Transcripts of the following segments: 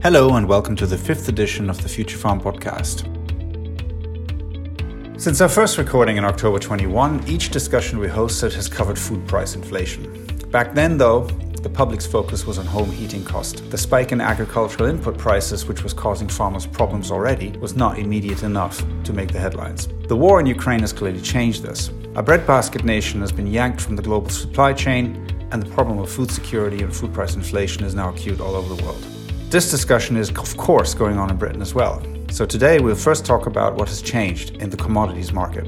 Hello, and welcome to the fifth edition of the Future Farm podcast. Since our first recording in October 21, each discussion we hosted has covered food price inflation. Back then, though, the public's focus was on home heating cost. The spike in agricultural input prices, which was causing farmers problems already, was not immediate enough to make the headlines. The war in Ukraine has clearly changed this. A breadbasket nation has been yanked from the global supply chain, and the problem of food security and food price inflation is now acute all over the world. This discussion is, of course, going on in Britain as well. So today we'll first talk about what has changed in the commodities market.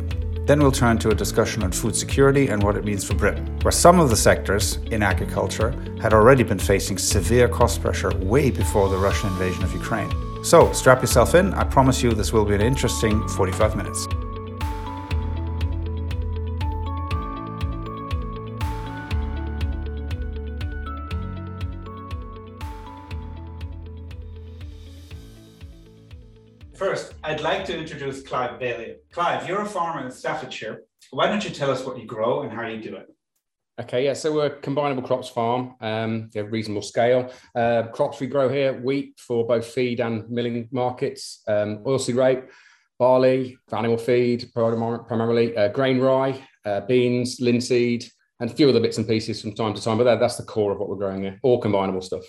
Then we'll turn to a discussion on food security and what it means for Britain, where some of the sectors in agriculture had already been facing severe cost pressure way before the Russian invasion of Ukraine. So strap yourself in, I promise you this will be an interesting 45 minutes. To introduce Clive Bailey. Clive, you're a farmer in Staffordshire. Why don't you tell us what you grow and how you do it? Okay, yeah, so we're a combinable crops farm, um, a reasonable scale. Uh, crops we grow here wheat for both feed and milling markets, um, oilseed rape, barley for animal feed, primarily uh, grain rye, uh, beans, linseed, and a few other bits and pieces from time to time. But that, that's the core of what we're growing here, all combinable stuff.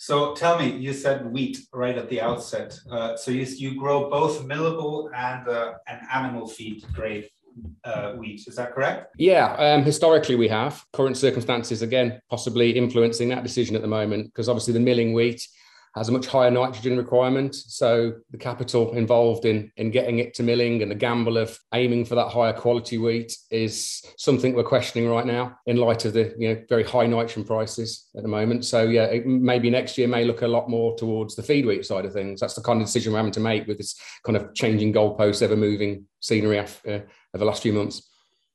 So tell me, you said wheat right at the outset. Uh, so you, you grow both millable and uh, an animal feed grade uh, wheat. Is that correct? Yeah, um, historically we have. Current circumstances, again, possibly influencing that decision at the moment, because obviously the milling wheat has a much higher nitrogen requirement. So the capital involved in, in getting it to milling and the gamble of aiming for that higher quality wheat is something we're questioning right now in light of the you know very high nitrogen prices at the moment. So yeah, it, maybe next year may look a lot more towards the feed wheat side of things. That's the kind of decision we're having to make with this kind of changing goalposts, ever moving scenery after, uh, over the last few months.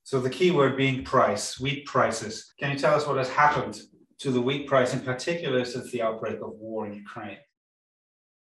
So the key word being price, wheat prices. Can you tell us what has happened to the wheat price in particular since the outbreak of war in Ukraine?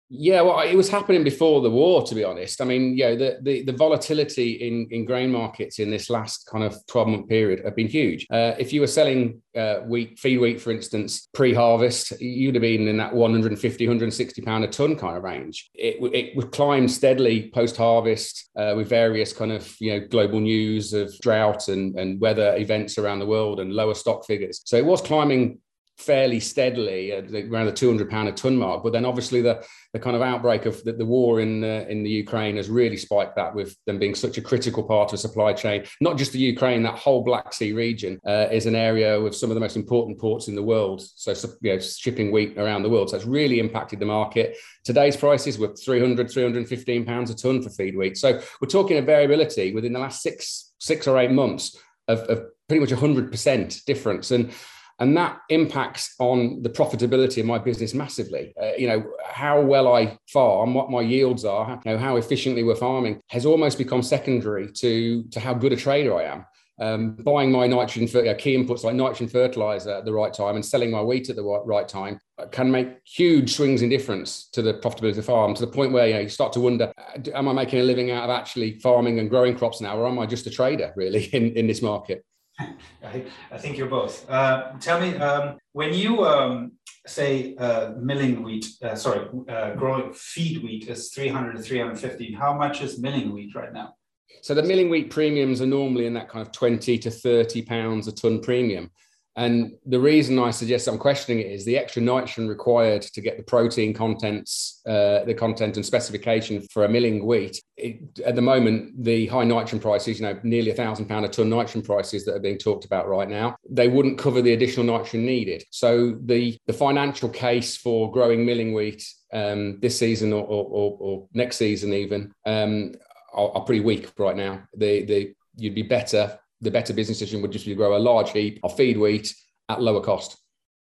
Yeah, well, it was happening before the war, to be honest. I mean, yeah, the, the, the volatility in, in grain markets in this last kind of 12 month period have been huge. Uh, if you were selling uh, wheat, feed wheat, for instance, pre harvest, you'd have been in that 150, 160 pound a ton kind of range. It, it would climb steadily post harvest uh, with various kind of, you know, global news of drought and, and weather events around the world and lower stock figures. So it was climbing fairly steadily around the 200 pound a ton mark but then obviously the the kind of outbreak of the, the war in uh, in the Ukraine has really spiked that with them being such a critical part of supply chain. Not just the Ukraine that whole Black Sea region uh, is an area with some of the most important ports in the world. So you know, shipping wheat around the world. So it's really impacted the market. Today's prices were 300 315 pounds a ton for feed wheat. So we're talking a variability within the last 6 6 or 8 months of, of pretty much 100% difference. And and that impacts on the profitability of my business massively. Uh, you know how well I farm, what my yields are, you know how efficiently we're farming has almost become secondary to to how good a trader I am. Um, buying my nitrogen uh, key inputs like nitrogen fertilizer at the right time and selling my wheat at the right, time can make huge swings in difference to the profitability of the farm to the point where you, know, you start to wonder am i making a living out of actually farming and growing crops now or am i just a trader really in, in this market I, I think you're both. Uh, tell me, um, when you um, say uh, milling wheat, uh, sorry, uh, growing feed wheat is 300 to 350, how much is milling wheat right now? So the milling wheat premiums are normally in that kind of 20 to 30 pounds a ton premium. And the reason I suggest I'm questioning it is the extra nitrogen required to get the protein contents, uh, the content and specification for a milling wheat. It, at the moment, the high nitrogen prices, you know, nearly a thousand pound a ton nitrogen prices that are being talked about right now, they wouldn't cover the additional nitrogen needed. So the the financial case for growing milling wheat um, this season or, or, or, next season even um, are, are pretty weak right now. The the you'd be better the better business decision would just be to grow a large heap of feed wheat at lower cost.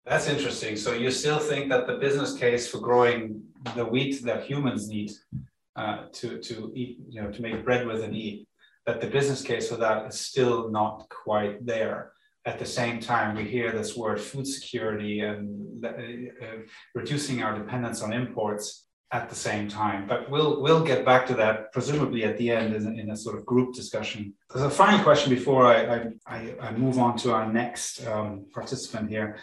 That's interesting. So you still think that the business case for growing the wheat that humans need uh, to to eat, you know, to make bread with and eat, that the business case for that is still not quite there. At the same time, we hear this word food security and uh, uh, reducing our dependence on imports at the same time. But we'll we'll get back to that presumably at the end in, in a sort of group discussion. There's a final question before I I, I move on to our next um, participant here.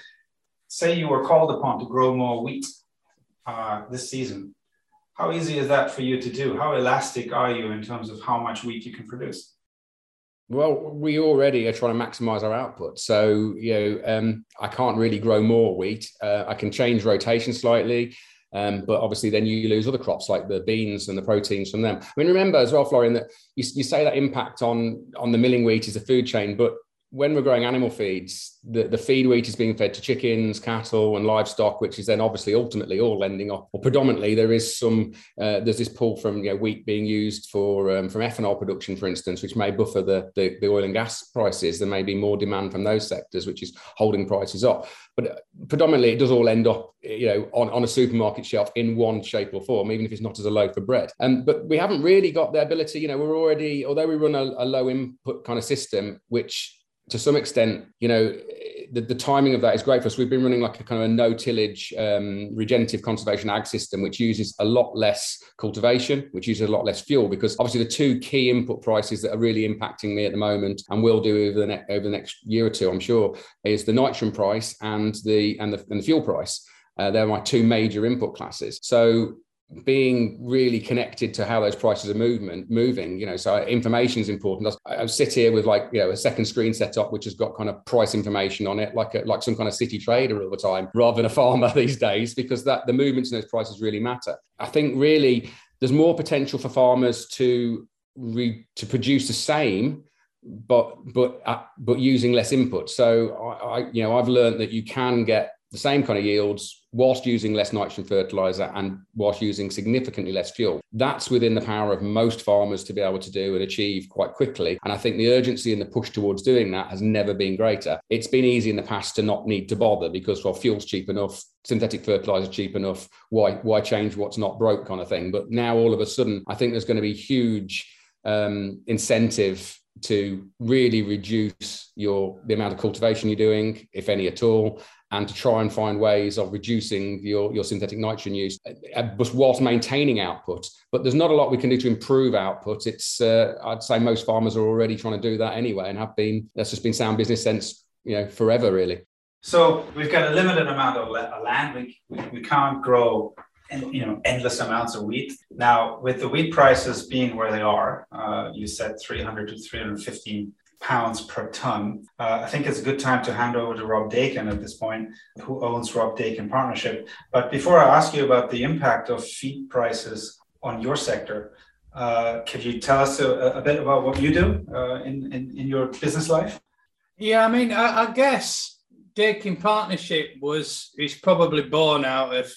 Say you were called upon to grow more wheat uh, this season. How easy is that for you to do? How elastic are you in terms of how much wheat you can produce? Well, we already are trying to maximize our output. So, you know, um, I can't really grow more wheat. Uh, I can change rotation slightly. Um, but obviously, then you lose other crops like the beans and the proteins from them. I mean, remember as well, Florian, that you, you say that impact on on the milling wheat is a food chain, but when we're growing animal feeds, the, the feed wheat is being fed to chickens, cattle, and livestock, which is then obviously ultimately all ending up, or predominantly there is some, uh, there's this pull from you know, wheat being used for um, from ethanol production, for instance, which may buffer the, the, the oil and gas prices. There may be more demand from those sectors, which is holding prices up. But uh, predominantly, it does all end up, you know, on, on a supermarket shelf in one shape or form, even if it's not as a loaf of bread. Um, but we haven't really got the ability, you know, we're already, although we run a, a low input kind of system, which to some extent, you know, the, the, timing of that is great for us. We've been running like a kind of a no tillage um, regenerative conservation ag system, which uses a lot less cultivation, which uses a lot less fuel. Because obviously, the two key input prices that are really impacting me at the moment, and will do over the, ne- over the next year or two, I'm sure, is the nitrogen price and the and the, and the fuel price. Uh, they're my two major input classes. So being really connected to how those prices are movement moving you know so information is important I, I, sit here with like you know a second screen set up which has got kind of price information on it like a, like some kind of city trader all the time rather than a farmer these days because that the movements in those prices really matter. I think really there's more potential for farmers to re, to produce the same but but uh, but using less input. So I, I you know i've learned that you can get the same kind of yields whilst using less nitrogen fertilizer and whilst using significantly less fuel. That's within the power of most farmers to be able to do and achieve quite quickly. And I think the urgency and the push towards doing that has never been greater. It's been easy in the past to not need to bother because well, fuel's cheap enough, synthetic fertilizer cheap enough. Why why change what's not broke kind of thing? But now all of a sudden, I think there's going to be huge um, incentive to really reduce your the amount of cultivation you're doing, if any at all, and to try and find ways of reducing your, your synthetic nitrogen use, uh, but whilst maintaining output. But there's not a lot we can do to improve output. It's uh, I'd say most farmers are already trying to do that anyway, and have been. That's just been sound business sense, you know, forever really. So we've got a limited amount of land. We, we, we can't grow you know endless amounts of wheat. Now, with the wheat prices being where they are, uh, you said 300 to 315 pounds per ton. Uh, I think it's a good time to hand over to Rob Dakin at this point, who owns Rob Dakin Partnership. But before I ask you about the impact of feed prices on your sector, uh, could you tell us a, a, bit about what you do uh, in, in, in your business life? Yeah, I mean, I, I guess Dakin Partnership was is probably born out of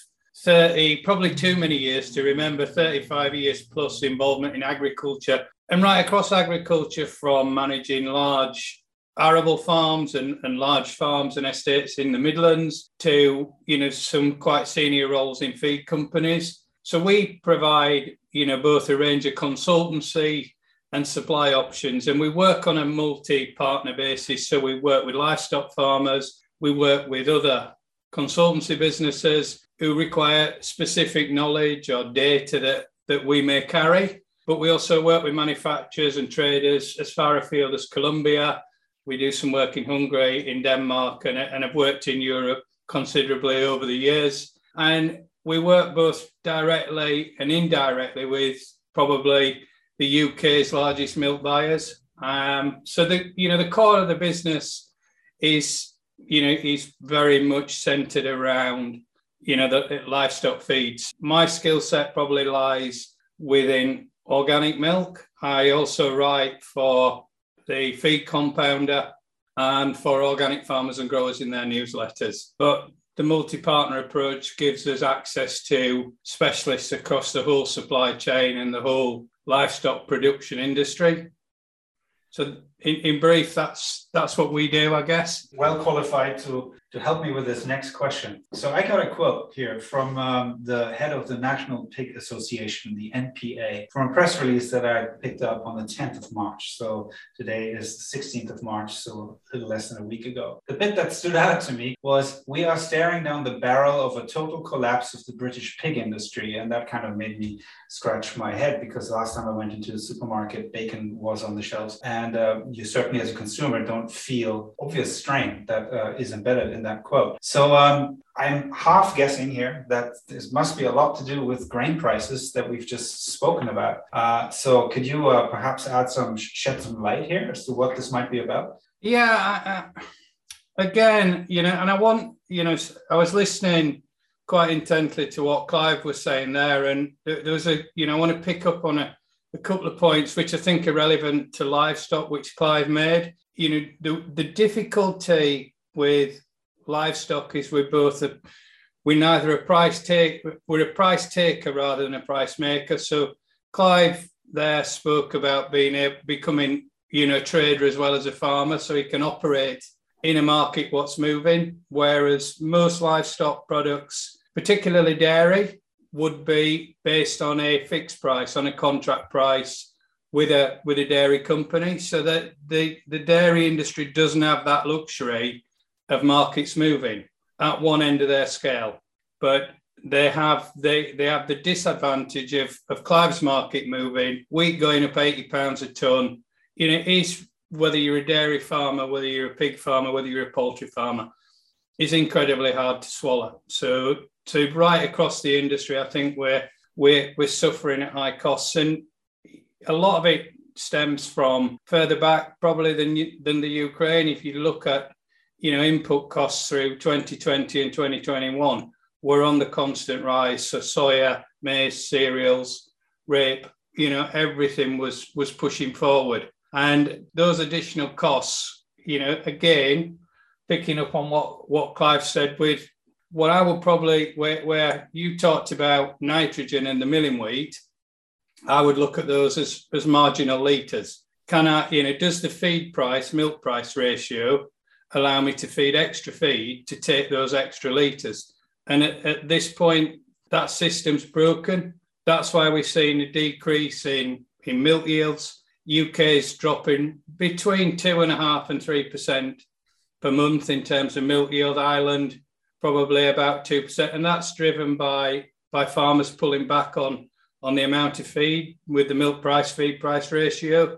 30, probably too many years to remember, 35 years plus involvement in agriculture and right across agriculture from managing large arable farms and, and large farms and estates in the Midlands to, you know, some quite senior roles in feed companies. So we provide, you know, both a range of consultancy and supply options. And we work on a multi-partner basis. So we work with livestock farmers, we work with other consultancy businesses who require specific knowledge or data that, that we may carry. But we also work with manufacturers and traders as far afield as Colombia. We do some work in Hungary, in Denmark, and, and have worked in Europe considerably over the years. And we work both directly and indirectly with probably the UK's largest milk buyers. Um, so the you know the core of the business is you know is very much centered around you know the livestock feeds. My skill set probably lies within organic milk. I also write for the feed compounder and for organic farmers and growers in their newsletters. But the multi partner approach gives us access to specialists across the whole supply chain and the whole livestock production industry. So, in, in brief, that's that's what we do, I guess. Well qualified to to help me with this next question. So I got a quote here from um, the head of the National Pig Association, the NPA, from a press release that I picked up on the 10th of March. So today is the 16th of March, so a little less than a week ago. The bit that stood out to me was we are staring down the barrel of a total collapse of the British pig industry. And that kind of made me scratch my head because last time I went into the supermarket, bacon was on the shelves. And uh, you certainly, as a consumer, don't feel obvious strain that uh, is embedded in that quote. So um, I'm half guessing here that this must be a lot to do with grain prices that we've just spoken about. Uh, so could you uh, perhaps add some shed some light here as to what this might be about? Yeah. again, you know, and I want, you know, I was listening quite intently to what Clive was saying there, and there, was a, you know, I want to pick up on a, a couple of points which I think are relevant to livestock, which Clive made. You know, the, the difficulty with livestock is we're both a, we're neither a price take we're a price taker rather than a price maker. So Clive there spoke about being a, becoming you know trader as well as a farmer, so he can operate in a market what's moving. Whereas most livestock products, particularly dairy, would be based on a fixed price, on a contract price with a with a dairy company. So that the, the dairy industry doesn't have that luxury of markets moving at one end of their scale. But they have they they have the disadvantage of, of Clive's market moving, wheat going up 80 pounds a ton. You know, is whether you're a dairy farmer, whether you're a pig farmer, whether you're a poultry farmer, is incredibly hard to swallow. So to right across the industry, I think we're we're we're suffering at high costs. And a lot of it stems from further back, probably than than the Ukraine. If you look at you know, input costs through 2020 and 2021 were on the constant rise. So soya, maize, cereals, rape, you know, everything was was pushing forward. And those additional costs, you know, again, picking up on what what Clive said with what I would probably where, where you talked about nitrogen and the milling wheat, I would look at those as, as marginal litres. Can I, you know, does the feed price, milk price ratio allow me to feed extra feed to take those extra litres. And at, at, this point, that system's broken. That's why we're seeing a decrease in, in milk yields. UK is dropping between two and a half and three percent per month in terms of milk yield. Ireland probably about two percent, and that's driven by by farmers pulling back on on the amount of feed with the milk price feed price ratio.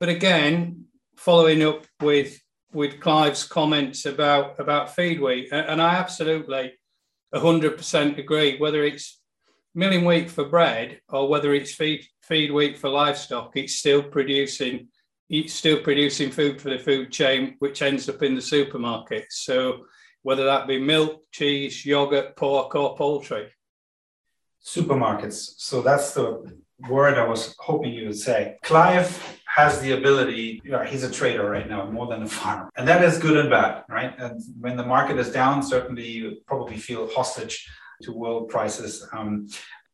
But again, following up with with Clive's comments about about feed wheat, and I absolutely 100% agree. Whether it's milling wheat for bread or whether it's feed feed wheat for livestock, it's still producing it's still producing food for the food chain, which ends up in the supermarket. So whether that be milk, cheese, yogurt, pork, or poultry. Supermarkets. So that's the word I was hoping you would say. Clive has the ability, you know, he's a trader right now more than a farmer. And that is good and bad, right? And when the market is down, certainly you probably feel hostage to world prices. Um,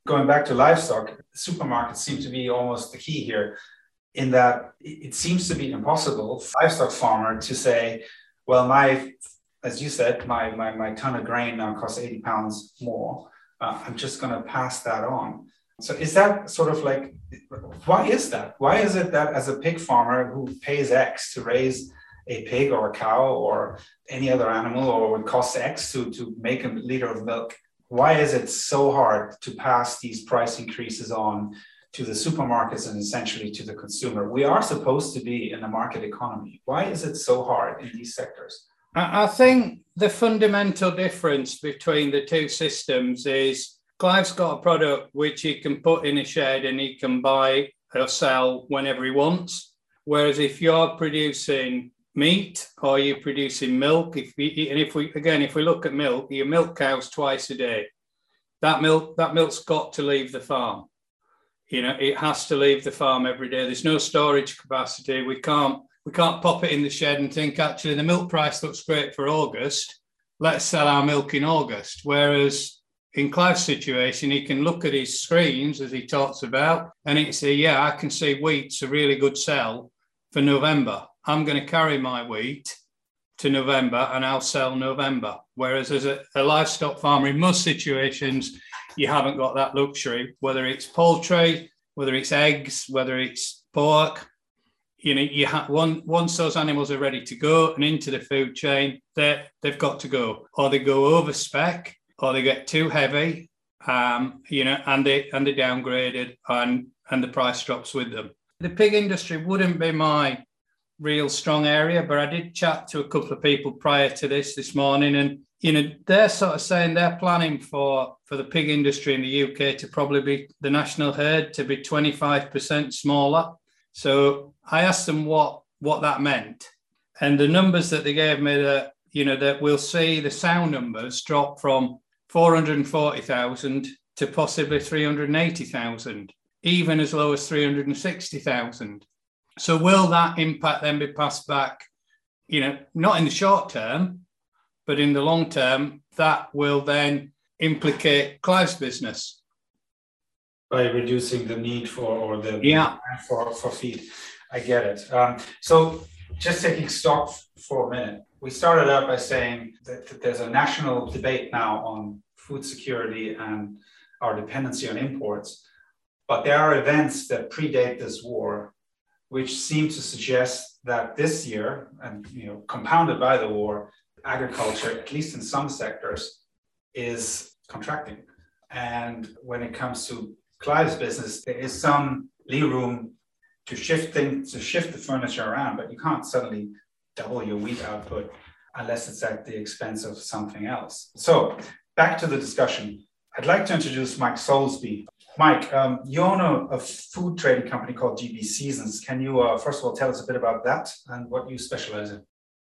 going back to livestock, supermarkets seem to be almost the key here in that it seems to be impossible for livestock farmer to say, well, my, as you said, my, my, my ton of grain now costs 80 pounds more. Uh, I'm just going to pass that on. So is that sort of like, why is that? Why is it that as a pig farmer who pays X to raise a pig or a cow or any other animal or would cost X to, to make a liter of milk, why is it so hard to pass these price increases on to the supermarkets and essentially to the consumer? We are supposed to be in a market economy. Why is it so hard in these sectors? I think the fundamental difference between the two systems is Clive's got a product which he can put in a shed and he can buy or sell whenever he wants. Whereas if you're producing meat or you're producing milk, if we, and if we again, if we look at milk, you milk cows twice a day. That milk, that milk's got to leave the farm. You know, it has to leave the farm every day. There's no storage capacity. We can't we can't pop it in the shed and think actually the milk price looks great for August. Let's sell our milk in August. Whereas in Clive's situation, he can look at his screens as he talks about, and he can say, "Yeah, I can see wheat's a really good sell for November. I'm going to carry my wheat to November, and I'll sell November." Whereas as a, a livestock farmer, in most situations, you haven't got that luxury. Whether it's poultry, whether it's eggs, whether it's pork, you know, you have one once those animals are ready to go and into the food chain, they they've got to go, or they go over spec or they get too heavy, um, you know, and they and they downgraded and and the price drops with them. The pig industry wouldn't be my real strong area, but I did chat to a couple of people prior to this this morning, and you know they're sort of saying they're planning for for the pig industry in the UK to probably be the national herd to be 25% smaller. So I asked them what what that meant, and the numbers that they gave me that you know that we'll see the sow numbers drop from 440,000 to possibly 380,000, even as low as 360,000. So will that impact then be passed back? You know, not in the short term, but in the long term, that will then implicate Clive's business by reducing the need for or the yeah for for feed. I get it. Um, so just taking stock for a minute, we started out by saying that, that there's a national debate now on food security and our dependency on imports. But there are events that predate this war, which seem to suggest that this year, and you know, compounded by the war, agriculture, at least in some sectors, is contracting. And when it comes to Clive's business, there is some lee room to shift things, to shift the furniture around, but you can't suddenly double your wheat output unless it's at the expense of something else. So back to the discussion. I'd like to introduce Mike Soulsby. Mike, um, you own a, a, food trading company called GB Seasons. Can you, uh, first of all, tell us a bit about that and what you specialize in?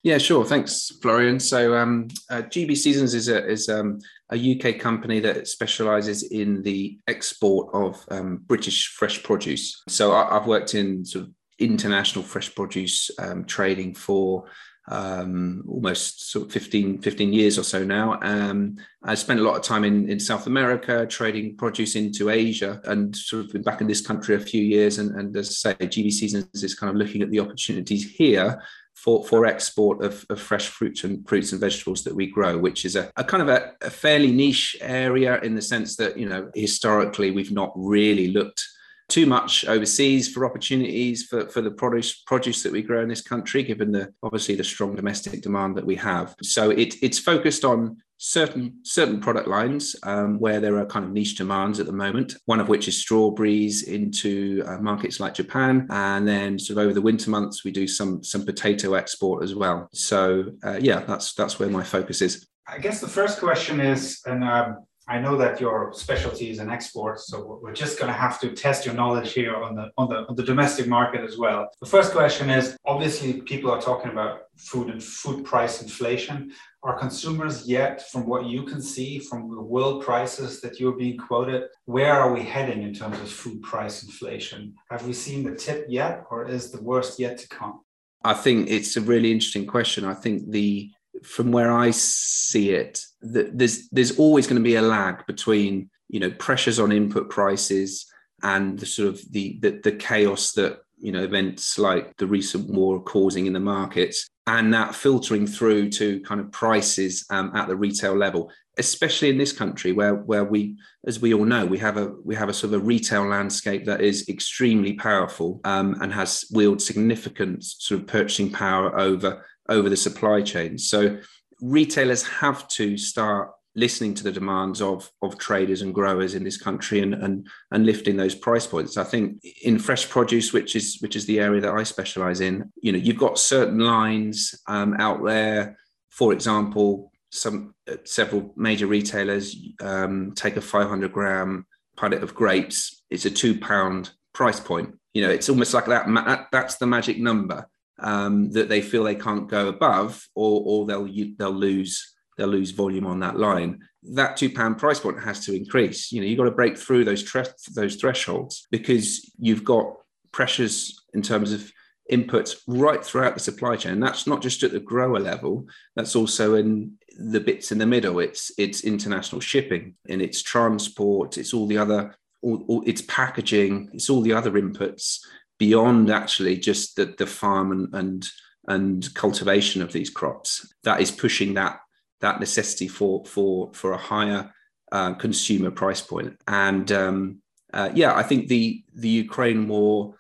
Yeah, sure. Thanks, Florian. So, um, uh, GB Seasons is a is um, a UK company that specialises in the export of um, British fresh produce. So, I, have worked in sort of international fresh produce um, trading for um, almost sort of 15, 15 years or so now. Um, I spent a lot of time in, in South America trading produce into Asia and sort of been back in this country a few years. And, and as I say, GB Seasons is kind of looking at the opportunities here for, for export of, of fresh fruits and fruits and vegetables that we grow, which is a, a kind of a, a fairly niche area in the sense that, you know, historically we've not really looked too much overseas for opportunities for, for the produce produce that we grow in this country, given the obviously the strong domestic demand that we have. So it, it's focused on certain certain product lines um, where there are kind of niche demands at the moment. One of which is strawberries into uh, markets like Japan, and then sort of over the winter months we do some some potato export as well. So uh, yeah, that's that's where my focus is. I guess the first question is, and um, I know that your specialty is in export, so we're just going to have to test your knowledge here on the on the on the domestic market as well. The first question is obviously people are talking about food and food price inflation. Are consumers yet, from what you can see from the world prices that you're being quoted, where are we heading in terms of food price inflation? Have we seen the tip yet, or is the worst yet to come? I think it's a really interesting question. I think the from where I see it, that there's there's always going to be a lag between you know pressures on input prices and the sort of the the, the chaos that you know events like the recent war causing in the markets and that filtering through to kind of prices um, at the retail level especially in this country where where we as we all know we have a we have a sort of a retail landscape that is extremely powerful um, and has wield significant sort of purchasing power over over the supply chain. So retailers have to start listening to the demands of, of traders and growers in this country and, and, and lifting those price points. I think in fresh produce, which is which is the area that I specialize in, you know, you've got certain lines um, out there. For example, some uh, several major retailers um, take a 500 gram pallet of grapes. It's a two pound price point. You know, it's almost like that. That's the magic number um, that they feel they can't go above, or or they'll they'll lose they'll lose volume on that line. That two pound price point has to increase. You know, you've got to break through those tre- those thresholds because you've got pressures in terms of inputs right throughout the supply chain. That's not just at the grower level. That's also in the bits in the middle. It's it's international shipping and it's transport. It's all the other. All, all, it's packaging. It's all the other inputs beyond actually just the, the farm and, and and cultivation of these crops that is pushing that that necessity for for for a higher uh, consumer price point. and um, uh, yeah i think the the ukraine war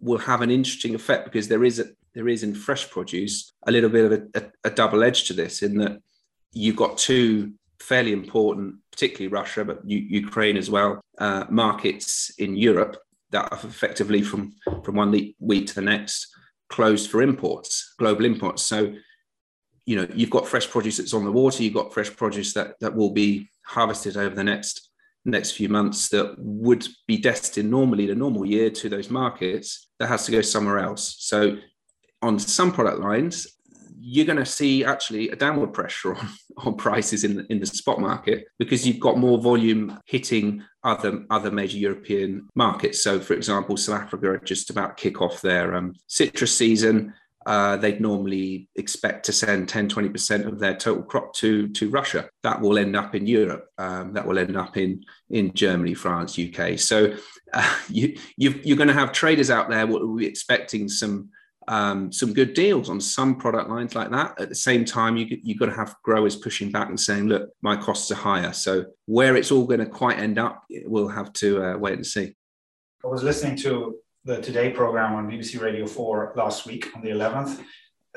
will have an interesting effect because there is a there is in fresh produce a little bit of a, a, a double edge to this in that you've got two fairly important particularly russia but U- ukraine as well uh, markets in europe that effectively from from one week to the next closed for imports, global imports. So, you know, you've got fresh produce that's on the water, you've got fresh produce that, that will be harvested over the next next few months that would be destined normally in a normal year to those markets that has to go somewhere else. So on some product lines, you're going to see actually a downward pressure on, on prices in the, in the spot market because you've got more volume hitting other other major European markets. So, for example, South Africa are just about kick off their um, citrus season. Uh, they'd normally expect to send 10, 20% of their total crop to, to Russia. That will end up in Europe. Um, that will end up in, in Germany, France, UK. So uh, you, you are going to have traders out there what will be expecting some um, some good deals on some product lines like that. At the same time, you you've got to have growers pushing back and saying, "Look, my costs are higher." So where it's all going to quite end up, we'll have to uh, wait and see. I was listening to the Today program on BBC Radio 4 last week on the 11th.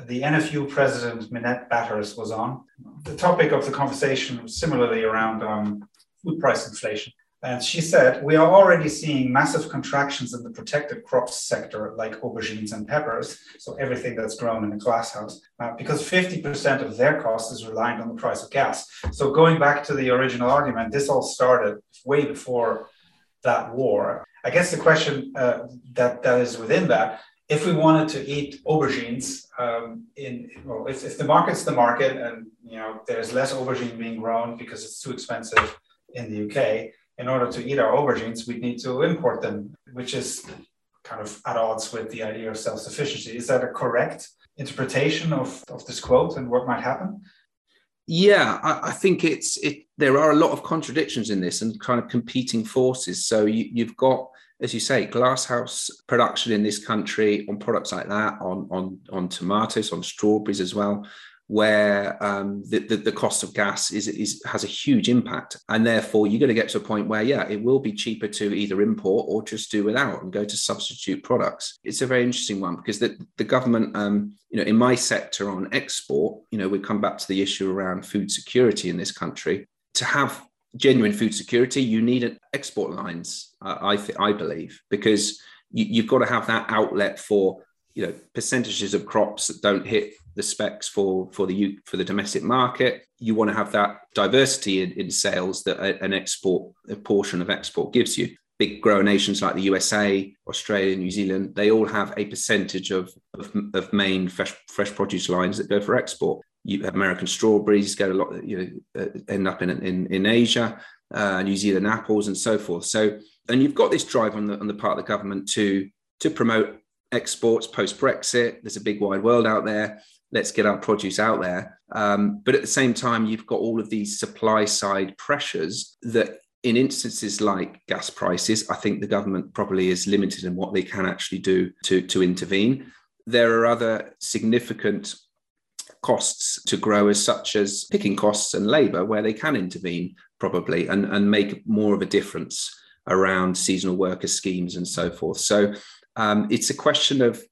The NFU president, Minette Batters, was on. The topic of the conversation was similarly around um, food price inflation. And she said, We are already seeing massive contractions in the protected crops sector, like aubergines and peppers, so everything that's grown in a glasshouse, uh, because 50% of their cost is reliant on the price of gas. So, going back to the original argument, this all started way before that war. I guess the question uh, that, that is within that if we wanted to eat aubergines um, in well if, if the market's the market and you know there's less aubergine being grown because it's too expensive in the uk in order to eat our aubergines, we need to import them, which is kind of at odds with the idea of self sufficiency. Is that a correct interpretation of, of this quote and what might happen? Yeah, I, I, think it's it. There are a lot of contradictions in this and kind of competing forces. So you, you've got, as you say, glasshouse production in this country on products like that, on on on tomatoes, on strawberries as well where um, the, the, the, cost of gas is, is has a huge impact. And therefore, you're going to get to a point where, yeah, it will be cheaper to either import or just do without and go to substitute products. It's a very interesting one because the, the government, um, you know, in my sector on export, you know, we come back to the issue around food security in this country. To have genuine food security, you need export lines, uh, I, th- I believe, because you, you've got to have that outlet for you know percentages of crops that don't hit the specs for for the for the domestic market. You want to have that diversity in, in sales that an export a portion of export gives you. Big grower nations like the USA, Australia, New Zealand, they all have a percentage of, of, of main fresh, fresh produce lines that go for export. You American strawberries get a lot, you know, uh, end up in, in, in Asia, uh, New Zealand apples, and so forth. So, and you've got this drive on the on the part of the government to to promote exports post Brexit. There's a big wide world out there let's get our produce out there. Um, but at the same time, you've got all of these supply side pressures that, in instances like gas prices, I think the government probably is limited in what they can actually do to, to intervene. There are other significant costs to growers, such as picking costs and labour, where they can intervene probably and, and make more of a difference around seasonal worker schemes and so forth. So um, it's a question of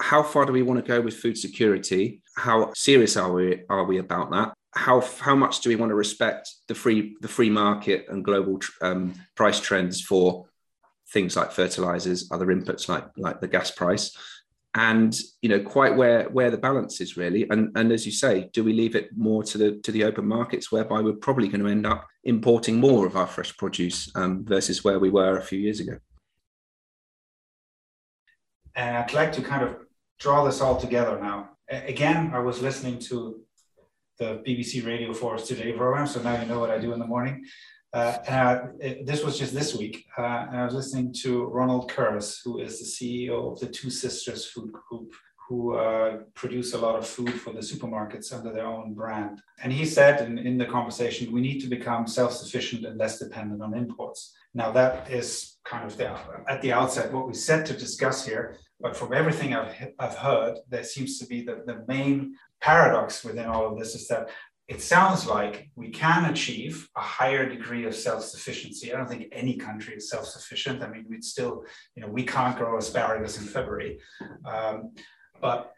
how far do we want to go with food security? How serious are we are we about that? How how much do we want to respect the free the free market and global um, price trends for things like fertilizers, other inputs like like the gas price? and you know quite where where the balance is really and and as you say do we leave it more to the to the open markets whereby we're probably going to end up importing more of our fresh produce um, versus where we were a few years ago and i'd like to kind of draw this all together now. Again, I was listening to the BBC Radio 4 Today program, so now you know what I do in the morning. Uh, and it, this was just this week, uh, and I was listening to Ronald Kers, who is the CEO of the Two Sisters Food Group, who uh, produce a lot of food for the supermarkets under their own brand. And he said in, in the conversation, we need to become self sufficient and less dependent on imports. Now, that is kind of the, at the outset what we set to discuss here. But from everything I've, I've heard, there seems to be the, the main paradox within all of this is that it sounds like we can achieve a higher degree of self-sufficiency. I don't think any country is self-sufficient. I mean, we'd still, you know, we can't grow asparagus in February. Um, but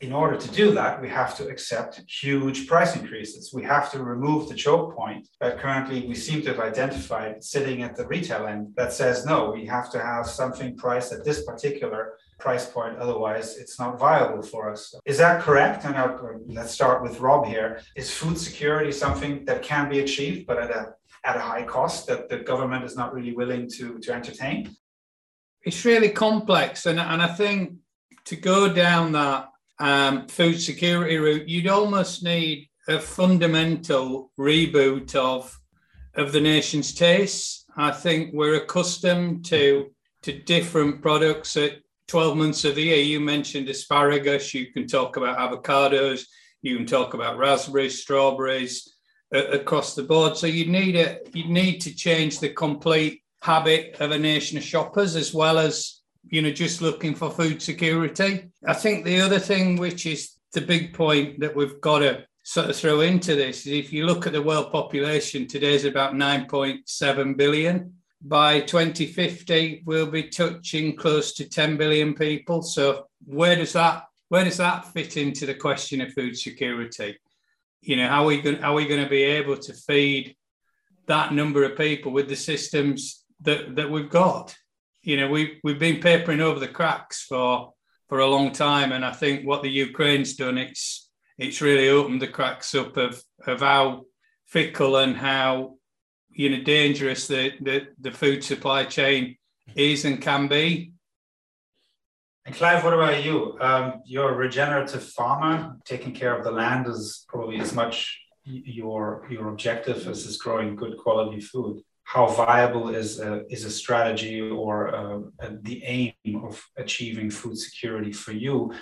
in order to do that, we have to accept huge price increases. We have to remove the choke point that currently we seem to have identified sitting at the retail end that says, no, we have to have something priced at this particular price point. Otherwise, it's not viable for us. Is that correct? And let's start with Rob here. Is food security something that can be achieved, but at a at a high cost that the government is not really willing to to entertain? It's really complex, and and I think to go down that um, food security route, you'd almost need a fundamental reboot of of the nation's tastes. I think we're accustomed to to different products at 12 months of the year. You mentioned asparagus. You can talk about avocados. You can talk about raspberries, strawberries uh, across the board. So you need a you need to change the complete habit of a nation of shoppers as well as you know just looking for food security. I think the other thing, which is the big point that we've got to sort of throw into this is if you look at the world population today is about 9.7 billion by 2050 we'll be touching close to 10 billion people. So where does that where does that fit into the question of food security? You know how are we going are we going to be able to feed that number of people with the systems that that we've got? You know we we've been papering over the cracks for for a long time and i think what the ukraine's done it's it's really opened the cracks up of of how fickle and how you know dangerous the the, the food supply chain is and can be. And Clive, what about you? Um, you're a regenerative farmer. Taking care of the land is probably as much your your objective as is growing good quality food. How viable is a, is a strategy or uh, the aim of achieving food security for you?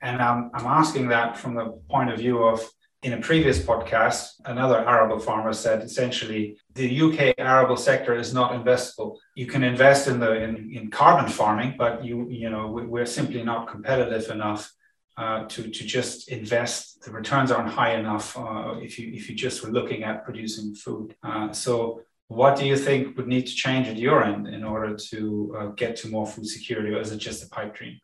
And I'm, I'm asking that from the point of view of in a previous podcast, another arable farmer said essentially the UK arable sector is not investable. You can invest in the in, in carbon farming, but you you know we're simply not competitive enough uh, to to just invest. The returns aren't high enough uh, if you if you just were looking at producing food. Uh, so. What do you think would need to change at your end in order to uh, get to more food security, or is it just a pipe dream?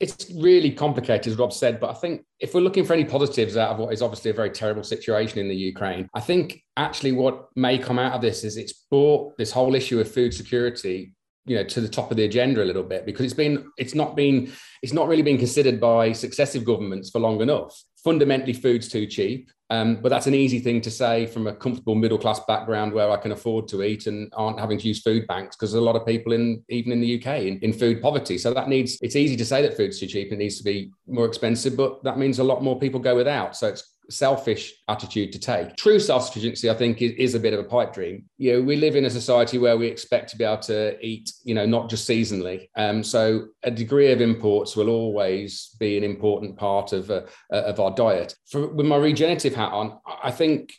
It's really complicated, as Rob said. But I think if we're looking for any positives out of what is obviously a very terrible situation in the Ukraine, I think actually what may come out of this is it's brought this whole issue of food security you know to the top of the agenda a little bit because it's been it's not been it's not really been considered by successive governments for long enough fundamentally food's too cheap um, but that's an easy thing to say from a comfortable middle class background where I can afford to eat and aren't having to use food banks because there's a lot of people in even in the UK in, in food poverty. So that needs it's easy to say that food's too cheap. It needs to be more expensive, but that means a lot more people go without. So it's selfish attitude to take. True self-sufficiency, I think, is, is, a bit of a pipe dream. You know, we live in a society where we expect to be able to eat, you know, not just seasonally. Um, so a degree of imports will always be an important part of uh, of our diet. For, with my regenerative hat on, I think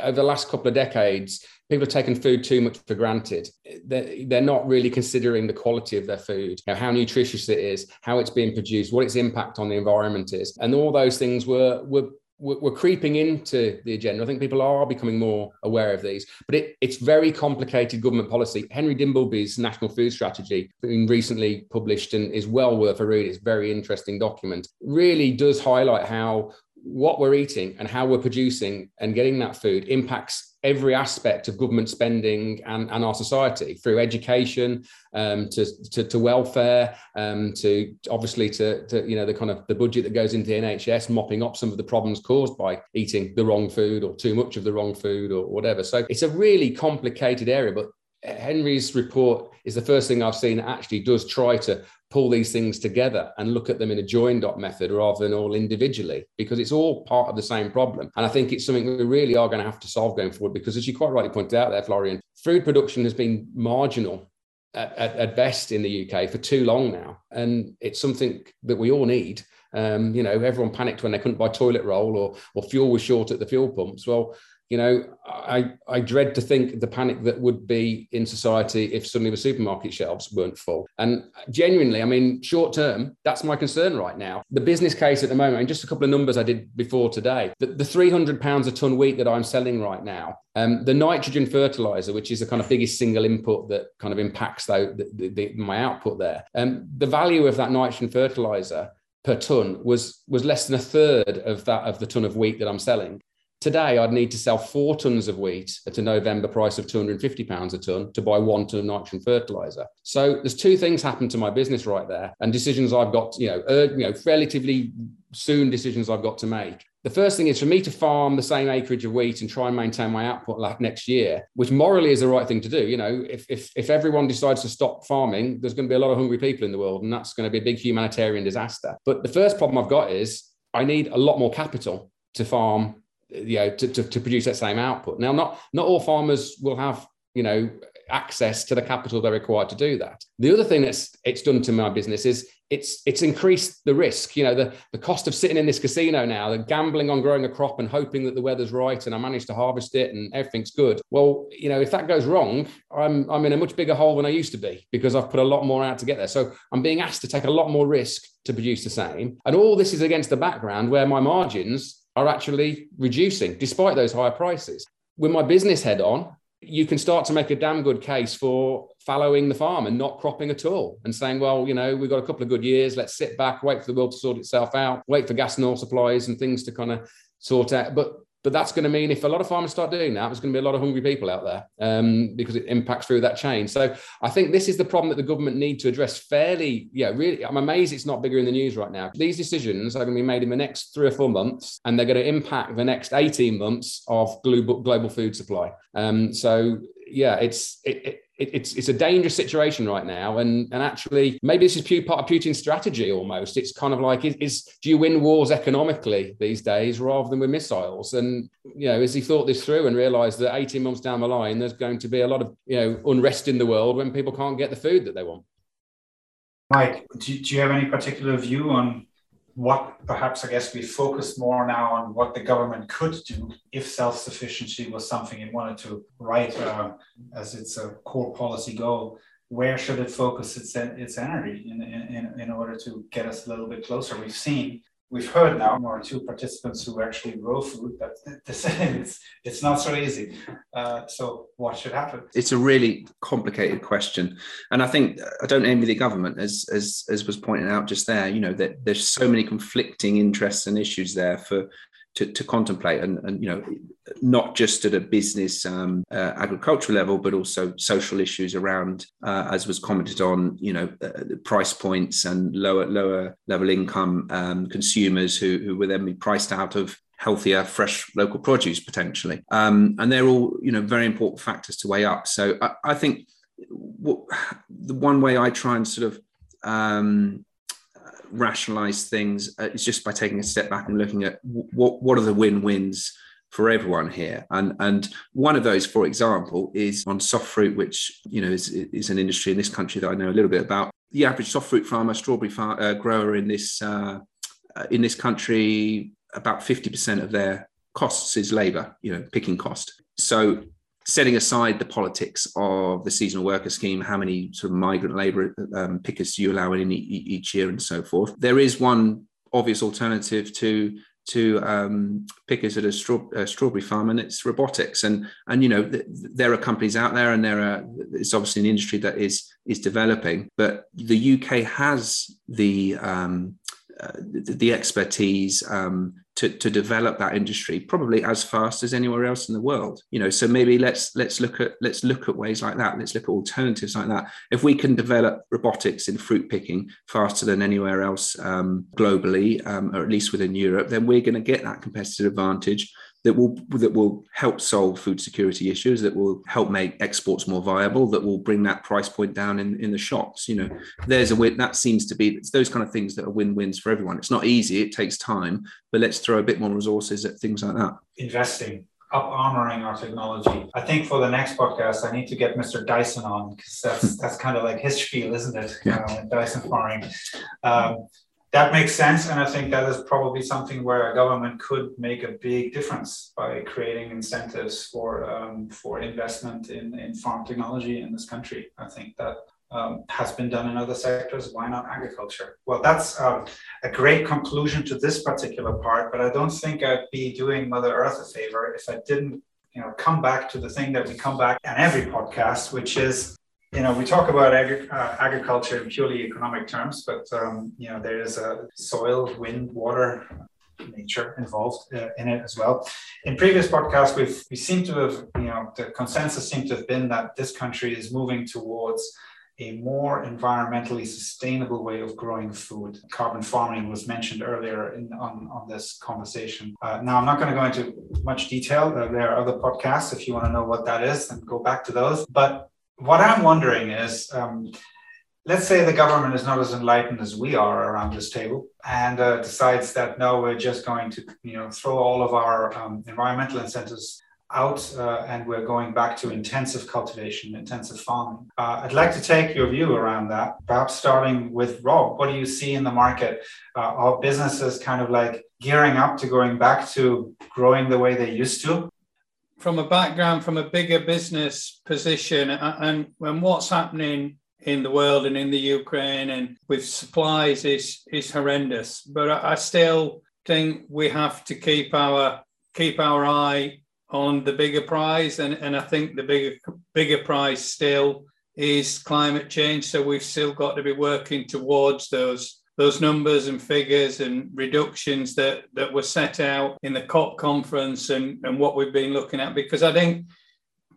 over the last couple of decades, people have taken food too much for granted. They're, they're not really considering the quality of their food, you know, how nutritious it is, how it's being produced, what its impact on the environment is. And all those things were, were we're creeping into the agenda. I think people are becoming more aware of these, but it, it's very complicated government policy. Henry Dimbleby's National Food Strategy, been recently published and is well worth a read. It's a very interesting document. Really does highlight how what we're eating and how we're producing and getting that food impacts every aspect of government spending and, and our society through education um, to, to, to, welfare um, to obviously to, to, you know the kind of the budget that goes into the nhs mopping up some of the problems caused by eating the wrong food or too much of the wrong food or whatever. So it's a really complicated area but henry's report is the first thing i've seen that actually does try to pull these things together and look at them in a joined up method rather than all individually because it's all part of the same problem. And I think it's something we really are going to have to solve going forward because, as you quite rightly pointed out there, Florian, food production has been marginal at, at, at, best in the UK for too long now. And it's something that we all need. Um, you know, everyone panicked when they couldn't buy toilet roll or, or fuel was short at the fuel pumps. Well, you know, I, I dread to think the panic that would be in society if suddenly the supermarket shelves weren't full. And genuinely, I mean, short term, that's my concern right now. The business case at the moment, and just a couple of numbers I did before today, the, the 300 pounds a ton wheat that I'm selling right now, um, the nitrogen fertilizer, which is the kind of biggest single input that kind of impacts the, the, the, my output there, um, the value of that nitrogen fertilizer per ton was was less than a third of that of the ton of wheat that I'm selling Today, I'd need to sell four tons of wheat at a November price of 250 pounds a ton to buy one ton of nitrogen fertilizer. So there's two things happen to my business right there, and decisions I've got, you know, uh, you know, relatively soon decisions I've got to make. The first thing is for me to farm the same acreage of wheat and try and maintain my output like next year, which morally is the right thing to do. You know, if, if, if everyone decides to stop farming, there's going to be a lot of hungry people in the world, and that's going to be a big humanitarian disaster. But the first problem I've got is I need a lot more capital to farm you know to, to, to produce that same output. Now not not all farmers will have you know access to the capital they're required to do that. The other thing that's it's done to my business is it's it's increased the risk. You know the, the cost of sitting in this casino now the gambling on growing a crop and hoping that the weather's right and i manage to harvest it and everything's good. Well you know if that goes wrong i'm i'm in a much bigger hole than i used to be because i've put a lot more out to get there. So i'm being asked to take a lot more risk to produce the same. And all this is against the background where my margins are actually reducing despite those higher prices. With my business head on, you can start to make a damn good case for fallowing the farm and not cropping at all and saying, well, you know, we've got a couple of good years. Let's sit back, wait for the world to sort itself out, wait for gas and oil supplies and things to kind of sort out. But but that's going to mean if a lot of farmers start doing that, there's going to be a lot of hungry people out there um, because it impacts through that chain. So I think this is the problem that the government need to address fairly. Yeah, really, I'm amazed it's not bigger in the news right now. These decisions are going to be made in the next three or four months, and they're going to impact the next 18 months of global global food supply. Um, so yeah, it's it, it, it's it's a dangerous situation right now, and and actually maybe this is part of Putin's strategy almost. It's kind of like is, is do you win wars economically these days rather than with missiles? And you know, has he thought this through and realised that eighteen months down the line, there's going to be a lot of you know unrest in the world when people can't get the food that they want. Mike, do, do you have any particular view on what perhaps I guess we focus more now on what the government could do if self-sufficiency was something it wanted to write uh, as its a core policy goal. Where should it focus its its energy in, in, in order to get us a little bit closer? We've seen we've heard now one or two participants who actually grow food that it's, it's not so easy. Uh, so what should happen? It's a really complicated question. And I think I don't envy the government as, as, as was pointed out just there, you know, that there's so many conflicting interests and issues there for to, to contemplate and, and you know not just at a business um, uh, agricultural level but also social issues around uh, as was commented on you know uh, price points and lower lower level income um, consumers who, who will then be priced out of healthier fresh local produce potentially. Um, and they're all you know very important factors to weigh up. So I, I think the one way I try and sort of um, rationalize things uh, is just by taking a step back and looking at what what are the win-wins for everyone here. And and one of those, for example, is on soft fruit, which you know is, is an industry in this country that I know a little bit about. The average soft fruit farmer, strawberry far, uh, grower in this uh, uh in this country, about fifty percent of their costs is labour, you know, picking cost. So setting aside the politics of the seasonal worker scheme, how many sort of migrant labour um, pickers do you allow in each year, and so forth. There is one obvious alternative to to um, pickers at a, straw, a, strawberry farm, and it's robotics. And and you know th- there are companies out there, and there are it's obviously an industry that is is developing. But the UK has the um, uh, the, the, expertise um, to, to develop that industry probably as fast as anywhere else in the world. You know so maybe let's let's look at let's look at ways like that. Let's look at alternatives like that. If we can develop robotics in fruit picking faster than anywhere else um, globally um, or at least within europe then we're going to get that competitive advantage that will that will help solve food security issues, that will help make exports more viable, that will bring that price point down in, in the shops. You know, there's a win. That seems to be it's those kind of things that are win-wins for everyone. It's not easy; it takes time, but let's throw a bit more resources at things like that. Investing up armoring our technology. I think for the next podcast, I need to get Mr. Dyson on because that's that's kind of like his spiel, isn't it? Yeah. Uh, Dyson farming. Um, that makes sense. And I think that is probably something where a government could make a big difference by creating incentives for, um, for investment in, in farm technology in this country. I think that um, has been done in other sectors. Why not agriculture? Well, that's um, a great conclusion to this particular part, but I don't think I'd be doing Mother Earth a favor if I didn't you know, come back to the thing that we come back on every podcast, which is you know, we talk about agri- uh, agriculture in purely economic terms, but um, you know, there is a soil, wind, water, nature involved uh, in it as well. In previous podcasts, we've we seem to have you know the consensus seemed to have been that this country is moving towards a more environmentally sustainable way of growing food. Carbon farming was mentioned earlier in, on, on this conversation. Uh, now, I'm not going to go into much detail. Uh, there are other podcasts. If you want to know what that is, then go back to those. But what I'm wondering is, um, let's say the government is not as enlightened as we are around this table and uh, decides that no, we're just going to, you know, throw all of our um, environmental incentives out uh, and we're going back to intensive cultivation, intensive farming. Uh, I'd like to take your view around that, perhaps starting with Rob. What do you see in the market? Uh, are businesses kind of like gearing up to going back to growing the way they used to? From a background, from a bigger business position, and when what's happening in the world and in the Ukraine and with supplies is is horrendous. But I, I still think we have to keep our keep our eye on the bigger prize, and, and I think the bigger bigger prize still is climate change. So we've still got to be working towards those those numbers and figures and reductions that that were set out in the COP conference and, and what we've been looking at, because I think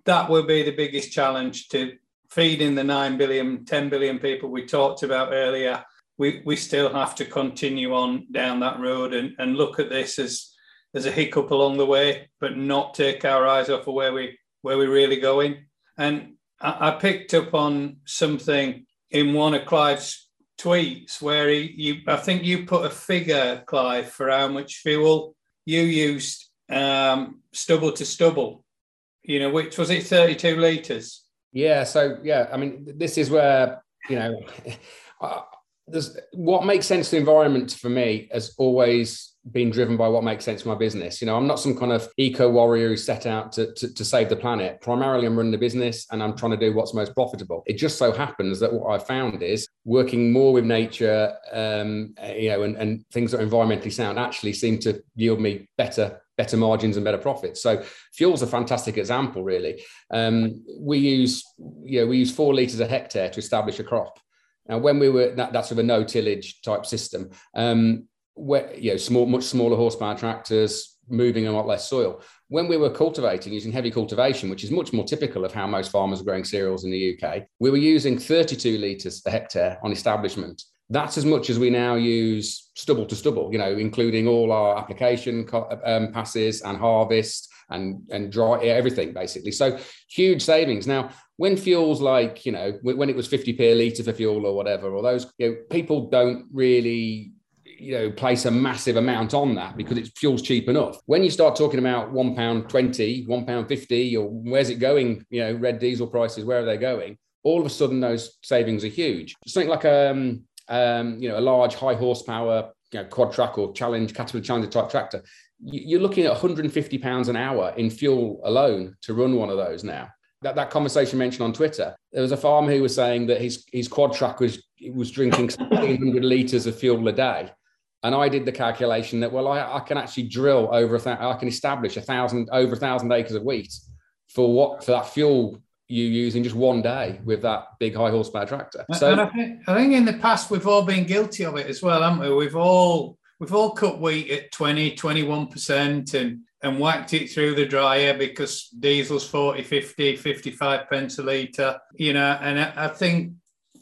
that will be the biggest challenge to feeding the 9 billion, 10 billion people we talked about earlier. We, we still have to continue on down that road and, and look at this as there's a hiccup along the way, but not take our eyes off of where we where we're really going. And I, I picked up on something in one of Clive's tweets where he, you, I think you put a figure, Clive, for how much fuel you used um, stubble to stubble. You know, which was it, 32 liters? Yeah. So yeah, I mean, this is where you know, there's what makes sense to the environment for me has always been driven by what makes sense for my business. You know, I'm not some kind of eco warrior who set out to, to, to, save the planet. Primarily, I'm running a business and I'm trying to do what's most profitable. It just so happens that what I've found is working more with nature, um, you know, and, and things that are environmentally sound actually seem to yield me better better margins and better profits. So fuel's a fantastic example, really. Um, we use, you know, we use four litres a hectare to establish a crop. Now, when we were that, that's sort of a no tillage type system, um, where, you know, small, much smaller horsepower tractors, moving a lot less soil. When we were cultivating using heavy cultivation, which is much more typical of how most farmers are growing cereals in the UK, we were using 32 litres a hectare on establishment. That's as much as we now use stubble to stubble, you know, including all our application um, passes and harvest and and dry everything basically. So huge savings. Now, when fuels like you know when it was 50p a litre for fuel or whatever, or those you know, people don't really you know place a massive amount on that because it's fuel's cheap enough. When you start talking about one pound 20 one pound 50 or where's it going you know red diesel prices where are they going? All of a sudden those savings are huge. Something like um, um you know a large high horsepower you know, quad track or challenge caterpillar challenger type tractor. You're looking at 150 pounds an hour in fuel alone to run one of those now. That, that conversation mentioned on Twitter, there was a farmer who was saying that his, his quad track was, was drinking 1,600 litres of fuel a day. And I did the calculation that, well, I, I can actually drill over a th- I can establish a thousand, over a thousand acres of wheat for what, for that fuel you use in just one day with that big high horsepower tractor. So and I think, I think in the past we've all been guilty of it as well, haven't we? We've all we've all cut wheat at 20, 21% and and whacked it through the dryer because diesel's 40, 50, 55 pence a litre, you know. And I, I think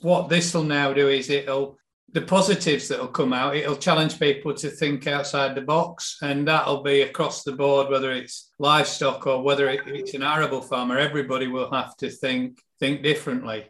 what this will now do is it'll, the positives that'll come out, it'll challenge people to think outside the box. And that'll be across the board, whether it's livestock or whether it, it's an arable farmer, everybody will have to think think differently.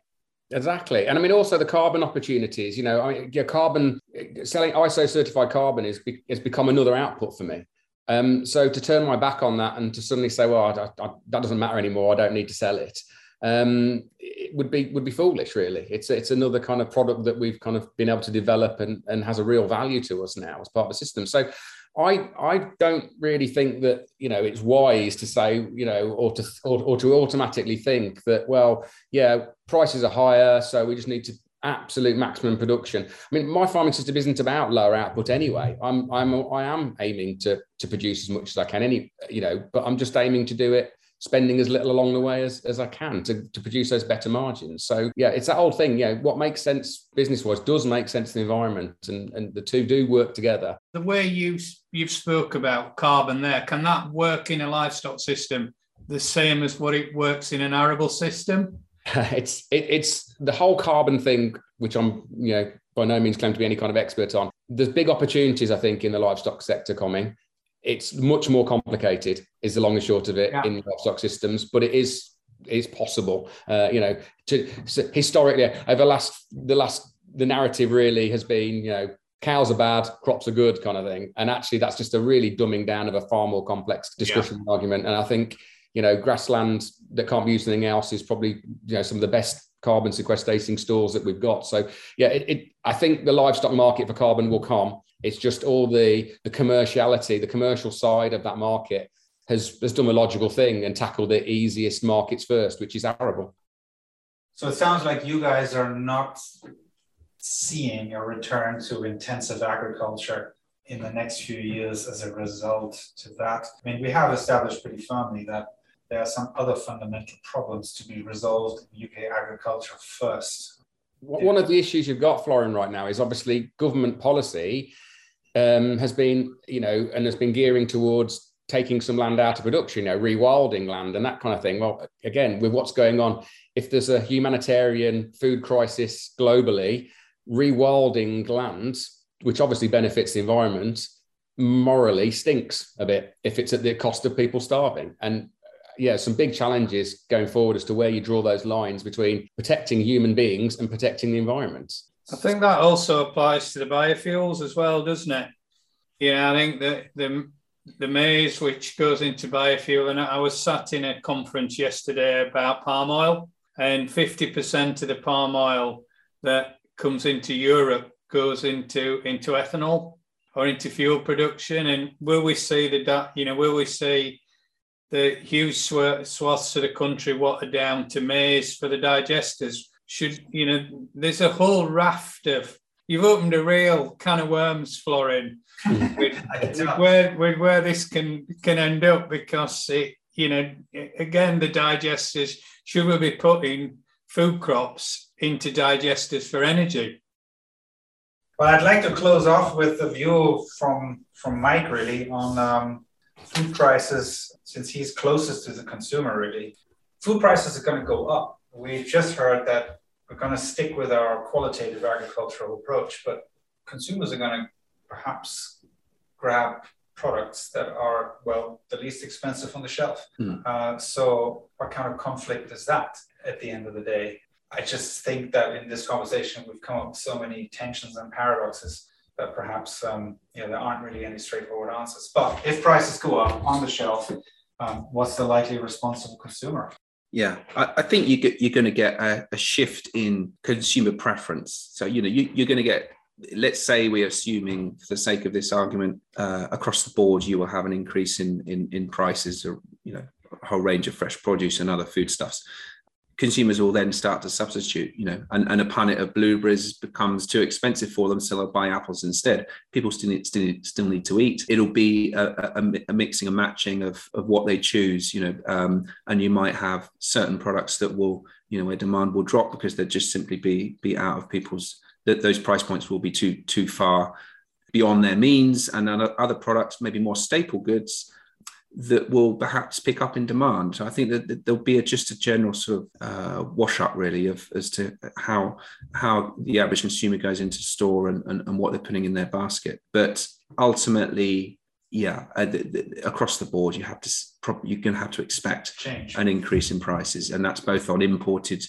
Exactly. And I mean, also the carbon opportunities, you know, I mean, your carbon selling ISO certified carbon is, has become another output for me. Um, so to turn my back on that and to suddenly say, well, I, I, that doesn't matter anymore. I don't need to sell it. Um, it would be would be foolish, really. It's it's another kind of product that we've kind of been able to develop and, and has a real value to us now as part of the system. So I I don't really think that you know it's wise to say you know or to or, or to automatically think that well yeah prices are higher so we just need to absolute maximum production. I mean, my farming system isn't about lower output anyway. I'm I'm I am aiming to to produce as much as I can, any you know, but I'm just aiming to do it spending as little along the way as, as I can to, to produce those better margins. So yeah, it's that old thing, you know, what makes sense business wise does make sense in the environment and, and the two do work together. The way you you've spoke about carbon there, can that work in a livestock system the same as what it works in an arable system? it's it, it's the whole carbon thing, which I'm you know by no means claim to be any kind of expert on. There's big opportunities, I think, in the livestock sector coming it's much more complicated is the long and short of it yeah. in livestock systems but it is is possible. Uh, you know to so historically over the last the last the narrative really has been you know cows are bad crops are good kind of thing. And actually that's just a really dumbing down of a far more complex discussion yeah. argument. And i think you know grassland that can't be used anything else is probably you know some of the best carbon sequestrating stores that we've got. So yeah it, it i think the livestock market for carbon will come it's just all the the commerciality, the commercial side of that market has has done a logical thing and tackled the easiest markets first, which is arable. So it sounds like you guys are not seeing a return to intensive agriculture in the next few years as a result to that. I mean, we have established pretty firmly that there are some other fundamental problems to be resolved in UK agriculture first. One of the issues you've got, Florian, right now is obviously government policy um, has been, you know, and has been gearing towards taking some land out of production, you know, rewilding land and that kind of thing. Well, again, with what's going on, if there's a humanitarian food crisis globally, rewilding land, which obviously benefits the environment, morally stinks a bit if it's at the cost of people starving. And yeah, some big challenges going forward as to where you draw those lines between protecting human beings and protecting the environment. I think that also applies to the biofuels as well, doesn't it? Yeah, I think that the the maize which goes into biofuel, and I was sat in a conference yesterday about palm oil, and 50% of the palm oil that comes into Europe goes into into ethanol or into fuel production. And will we see the you know will we see the huge swaths of the country watered down to maize for the digesters? Should you know there's a whole raft of you've opened a real can of worms Florian with, with where with where this can can end up because it you know again the digesters should we be putting food crops into digesters for energy. Well i'd like to close off with a view from from mike really on um, food prices since he's closest to the consumer really. Food prices are going to go up we've just heard that we're going to stick with our qualitative agricultural approach, but consumers are going to perhaps grab products that are, well, the least expensive on the shelf. Mm. Uh, so, what kind of conflict is that at the end of the day? I just think that in this conversation, we've come up with so many tensions and paradoxes that perhaps um, you know, there aren't really any straightforward answers. But if prices go up on the shelf, um, what's the likely responsible consumer? Yeah, I, I think you get, you're going to get a, a, shift in consumer preference. So you know you, you're going to get. Let's say we're assuming, for the sake of this argument, uh, across the board, you will have an increase in in, in prices, or you know, a whole range of fresh produce and other foodstuffs consumers will then start to substitute, you know, and, and a punnet of blueberries becomes too expensive for them, so they'll buy apples instead. People still need, still, still need to eat. It'll be a, a, a mixing, a matching of, of what they choose, you know, um, and you might have certain products that will, you know, where demand will drop because they'll just simply be be out of people's that those price points will be too too far beyond their means, and other products, maybe more staple goods, that will perhaps pick up in demand. So I think that there'll be a, just a general sort of uh, wash up really of as to how how the average consumer goes into store and, and, and what they're putting in their basket. But ultimately, yeah, uh, the, the, across the board, you have to you're going to have to expect Change. an increase in prices, and that's both on imported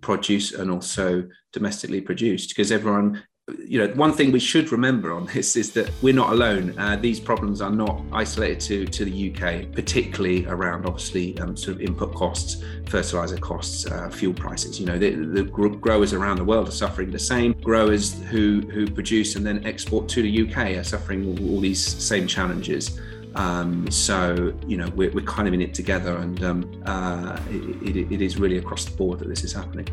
produce and also domestically produced because everyone you know, one thing we should remember on this is that we're not alone. Uh, these problems are not isolated to, to the UK, particularly around obviously um, sort of input costs, fertilizer costs, uh, fuel prices. You know, the, the, growers around the world are suffering the same. Growers who who produce and then export to the UK are suffering all, all these same challenges. Um, so you know, we're, we're kind of in it together, and um, uh, it, it, it is really across the board that this is happening.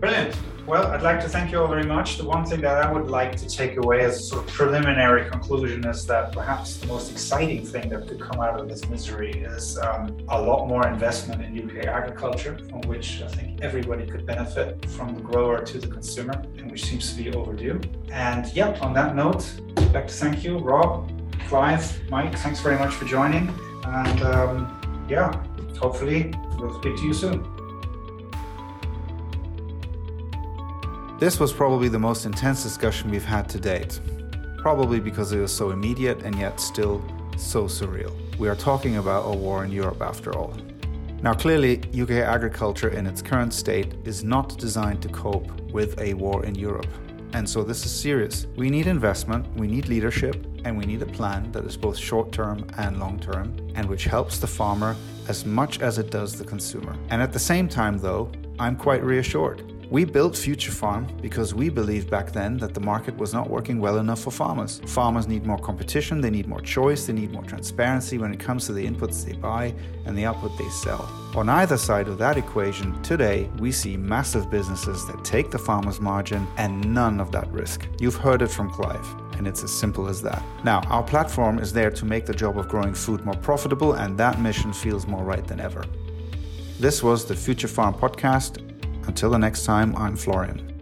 Brilliant. Well, I'd like to thank you all very much. The one thing that I would like to take away as a sort of preliminary conclusion is that perhaps the most exciting thing that could come out of this misery is um, a lot more investment in UK agriculture, from which I think everybody could benefit from the grower to the consumer, and which seems to be overdue. And yeah, on that note, I'd like to thank you, Rob, Clive, Mike. Thanks very much for joining. And um, yeah, hopefully we'll speak to you soon. This was probably the most intense discussion we've had to date. Probably because it was so immediate and yet still so surreal. We are talking about a war in Europe after all. Now, clearly, UK agriculture in its current state is not designed to cope with a war in Europe. And so this is serious. We need investment, we need leadership, and we need a plan that is both short term and long term, and which helps the farmer as much as it does the consumer. And at the same time, though, I'm quite reassured. We built Future Farm because we believed back then that the market was not working well enough for farmers. Farmers need more competition, they need more choice, they need more transparency when it comes to the inputs they buy and the output they sell. On either side of that equation, today we see massive businesses that take the farmer's margin and none of that risk. You've heard it from Clive and it's as simple as that. Now, our platform is there to make the job of growing food more profitable, and that mission feels more right than ever. This was the Future Farm podcast. Until the next time, I'm Florian.